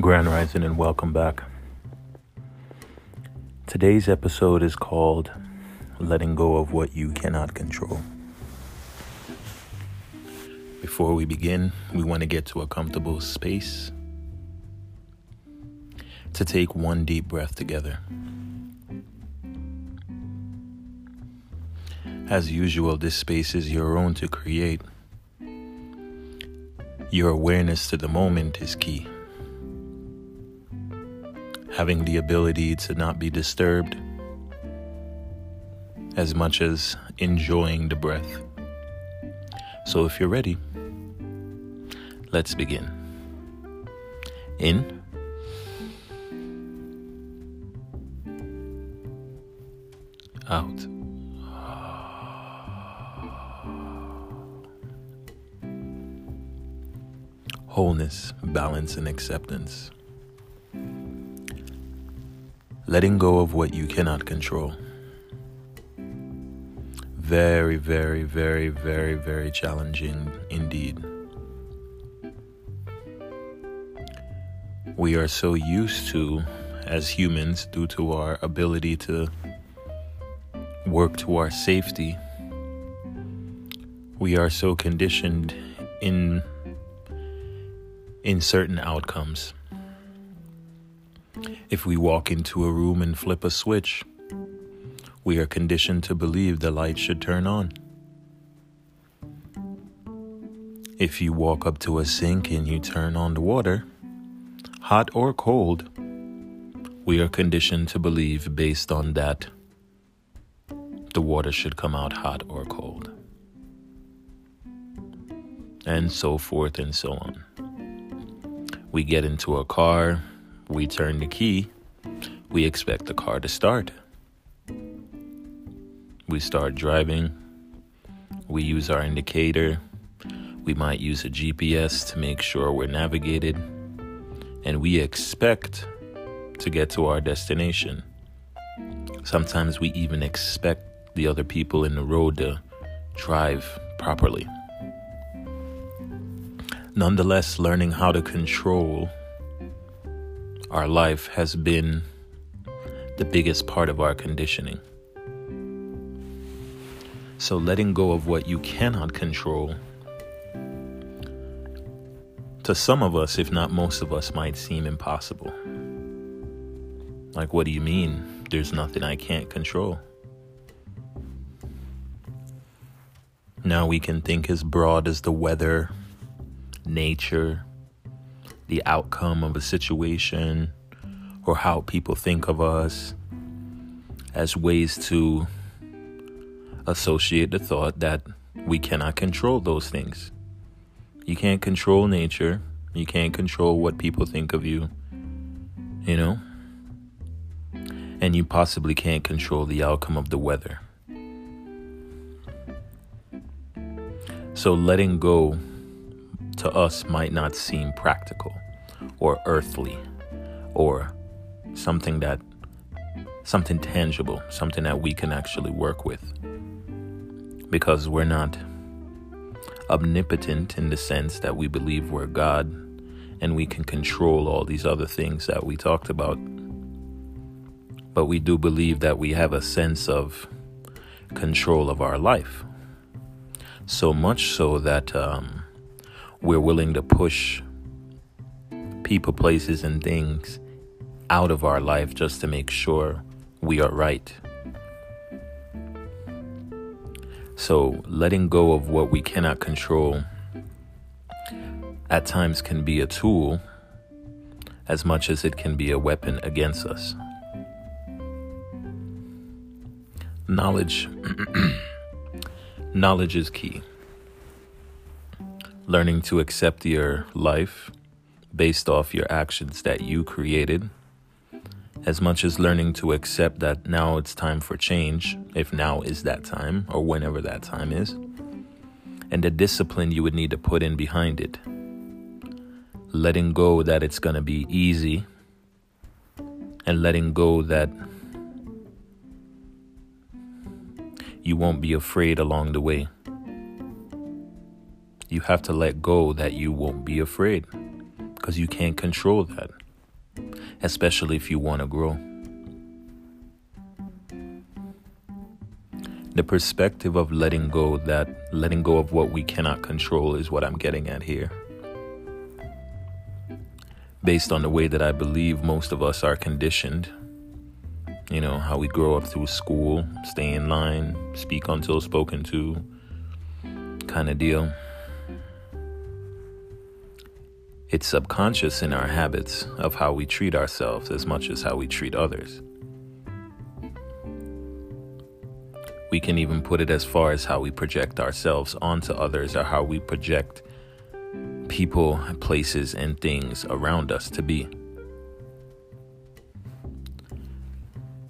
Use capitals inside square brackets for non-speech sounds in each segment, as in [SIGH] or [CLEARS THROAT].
Grand Rising and welcome back. Today's episode is called Letting Go of What You Cannot Control. Before we begin, we want to get to a comfortable space to take one deep breath together. As usual, this space is your own to create. Your awareness to the moment is key. Having the ability to not be disturbed as much as enjoying the breath. So, if you're ready, let's begin. In. Out. wholeness, balance, and acceptance. Letting go of what you cannot control. Very, very, very, very, very challenging indeed. We are so used to, as humans, due to our ability to work to our safety, we are so conditioned in in certain outcomes. If we walk into a room and flip a switch, we are conditioned to believe the light should turn on. If you walk up to a sink and you turn on the water, hot or cold, we are conditioned to believe based on that the water should come out hot or cold. And so forth and so on. We get into a car, we turn the key, we expect the car to start. We start driving, we use our indicator, we might use a GPS to make sure we're navigated, and we expect to get to our destination. Sometimes we even expect the other people in the road to drive properly. Nonetheless, learning how to control our life has been the biggest part of our conditioning. So, letting go of what you cannot control, to some of us, if not most of us, might seem impossible. Like, what do you mean? There's nothing I can't control. Now we can think as broad as the weather nature, the outcome of a situation, or how people think of us as ways to associate the thought that we cannot control those things. You can't control nature. You can't control what people think of you, you know? And you possibly can't control the outcome of the weather. So letting go to us might not seem practical or earthly or something that something tangible, something that we can actually work with. Because we're not omnipotent in the sense that we believe we're God and we can control all these other things that we talked about. But we do believe that we have a sense of control of our life. So much so that um, we're willing to push people, places, and things out of our life just to make sure we are right. So, letting go of what we cannot control at times can be a tool as much as it can be a weapon against us. Knowledge [CLEARS THROAT] knowledge is key learning to accept your life based off your actions that you created, as much as learning to accept that now it's time for change, if now is that time or whenever that time is, and the discipline you would need to put in behind it. Letting go that it's going to be easy, and letting go that you won't be afraid along the way you have to let go that you won't be afraid because you can't control that. especially if you want to grow. The perspective of letting go, that letting go of what we cannot control, is what I'm getting at here. Based on the way that I believe most of us are conditioned, you know, how we grow up through school, stay in line, speak until spoken to, kind of deal. It's subconscious in our habits of how we treat ourselves as much as how we treat others. We can even put it as far as how we project ourselves onto others or how we project people, places, and things around us to be.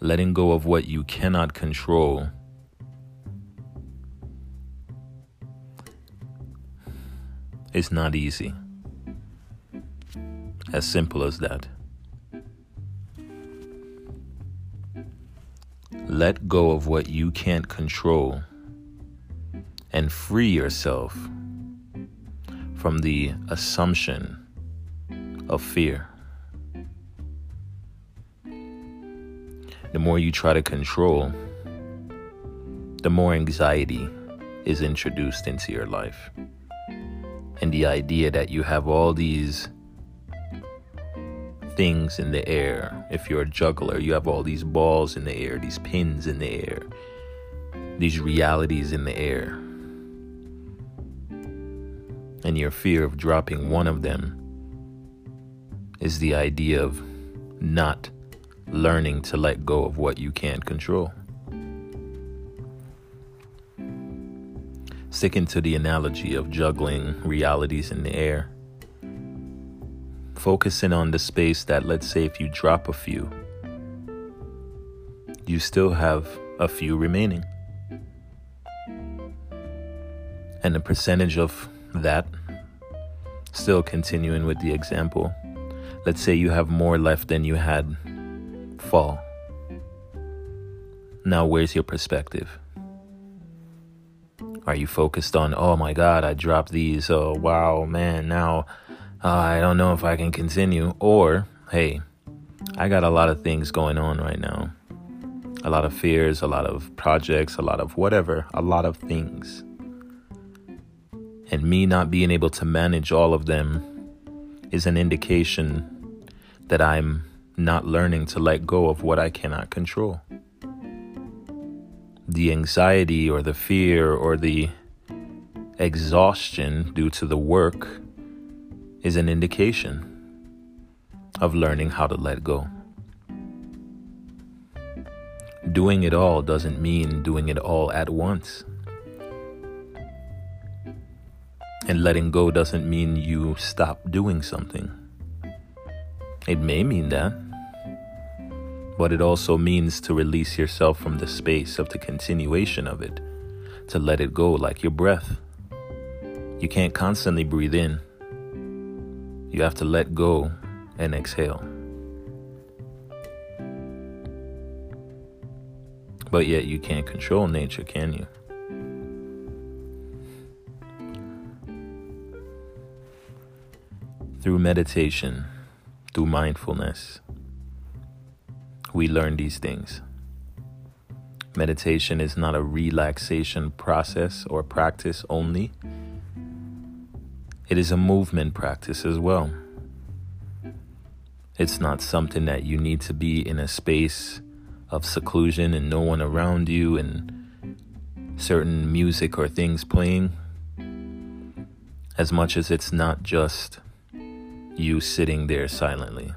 Letting go of what you cannot control is not easy. As simple as that. Let go of what you can't control and free yourself from the assumption of fear. The more you try to control, the more anxiety is introduced into your life. And the idea that you have all these things in the air. If you're a juggler, you have all these balls in the air, these pins in the air, these realities in the air. And your fear of dropping one of them is the idea of not learning to let go of what you can't control. Sticking to the analogy of juggling realities in the air focusing on the space that, let's say, if you drop a few, you still have a few remaining. And the percentage of that, still continuing with the example, let's say you have more left than you had fall. Now, where's your perspective? Are you focused on, oh my God, I dropped these. Oh, wow, man, now uh, I don't know if I can continue, or hey, I got a lot of things going on right now. A lot of fears, a lot of projects, a lot of whatever, a lot of things. And me not being able to manage all of them is an indication that I'm not learning to let go of what I cannot control. The anxiety or the fear or the exhaustion due to the work is an indication of learning how to let go. Doing it all doesn't mean doing it all at once. And letting go doesn't mean you stop doing something. It may mean that, but it also means to release yourself from the space of the continuation of it, to let it go like your breath. You can't constantly breathe in you have to let go and exhale. But yet, you can't control nature, can you? Through meditation, through mindfulness, we learn these things. Meditation is not a relaxation process or practice only it is a movement practice as well. It's not something that you need to be in a space of seclusion and no one around you and certain music or things playing. As much as it's not just you sitting there silently,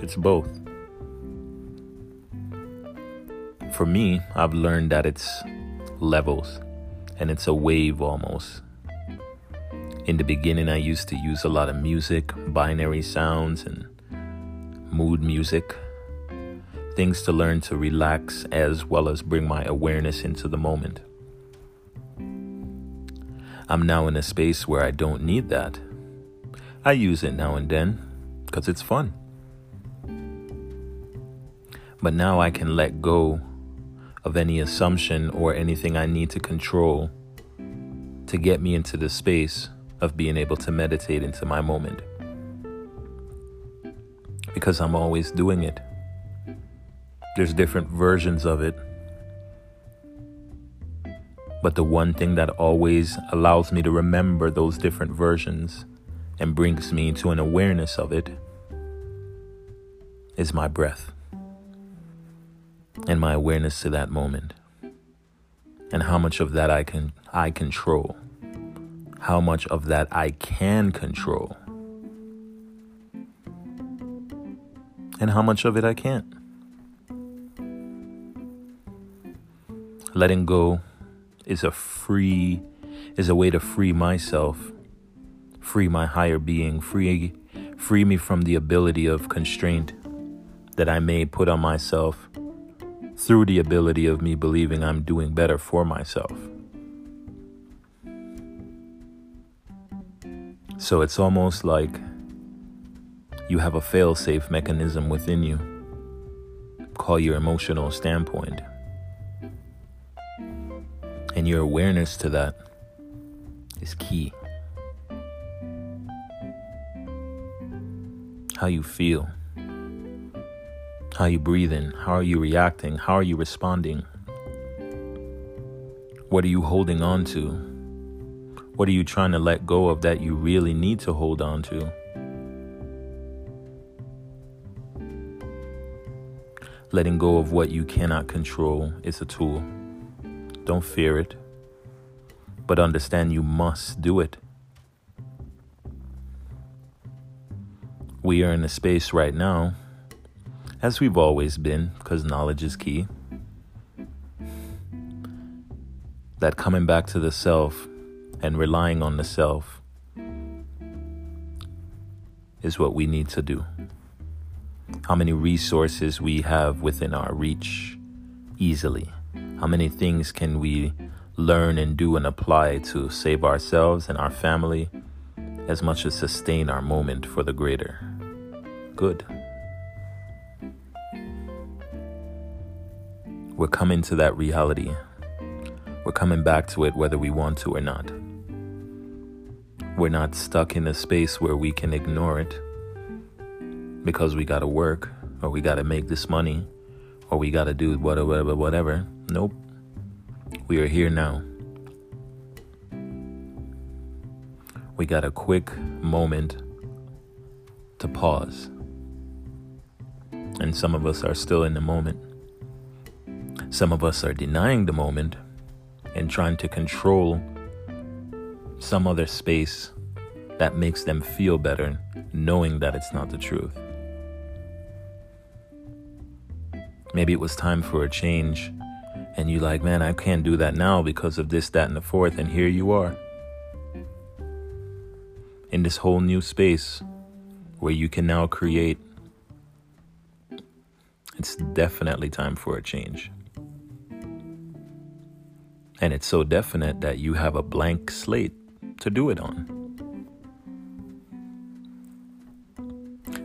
it's both. For me, I've learned that it's levels and it's a wave almost. In the beginning, I used to use a lot of music, binary sounds, and mood music. Things to learn to relax as well as bring my awareness into the moment. I'm now in a space where I don't need that. I use it now and then because it's fun. But now I can let go of any assumption or anything I need to control to get me into the space of being able to meditate into my moment. because I'm always doing it. There's different versions of it. But the one thing that always allows me to remember those different versions and brings me to an awareness of it is my breath and my awareness to that moment and how much of that I can I control how much of that I can control and how much of it I can't letting go is a free is a way to free myself free my higher being free free me from the ability of constraint that I may put on myself through the ability of me believing I'm doing better for myself. So it's almost like you have a fail safe mechanism within you. Call your emotional standpoint. And your awareness to that is key. How you feel. How you breathing? How are you reacting? How are you responding? What are you holding on to? What are you trying to let go of that you really need to hold on to? Letting go of what you cannot control is a tool. Don't fear it, but understand you must do it. We are in a space right now as we've always been, because knowledge is key. That coming back to the self and relying on the self is what we need to do. How many resources we have within our reach easily. How many things can we learn and do and apply to save ourselves and our family as much as sustain our moment for the greater good. We're coming to that reality. We're coming back to it whether we want to or not. We're not stuck in a space where we can ignore it because we gotta work or we gotta make this money or we gotta do whatever, whatever, whatever. Nope. We are here now. We got a quick moment to pause. And some of us are still in the moment. Some of us are denying the moment and trying to control some other space that makes them feel better, knowing that it's not the truth. Maybe it was time for a change, and you like, man, I can't do that now because of this, that, and the fourth, and here you are in this whole new space where you can now create. It's definitely time for a change. And it's so definite that you have a blank slate to do it on.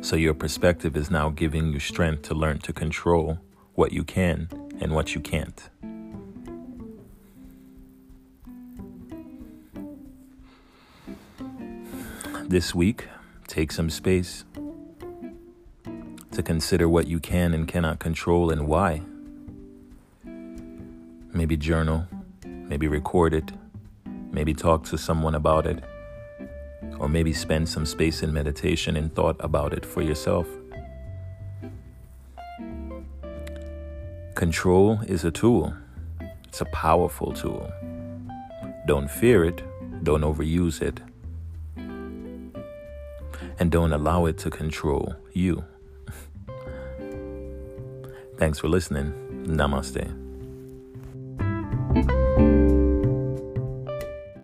So your perspective is now giving you strength to learn to control what you can and what you can't. This week, take some space to consider what you can and cannot control and why. Maybe journal maybe record it, maybe talk to someone about it, or maybe spend some space in meditation and thought about it for yourself. Control is a tool, it's a powerful tool. Don't fear it, don't overuse it, and don't allow it to control you. [LAUGHS] Thanks for listening. Namaste.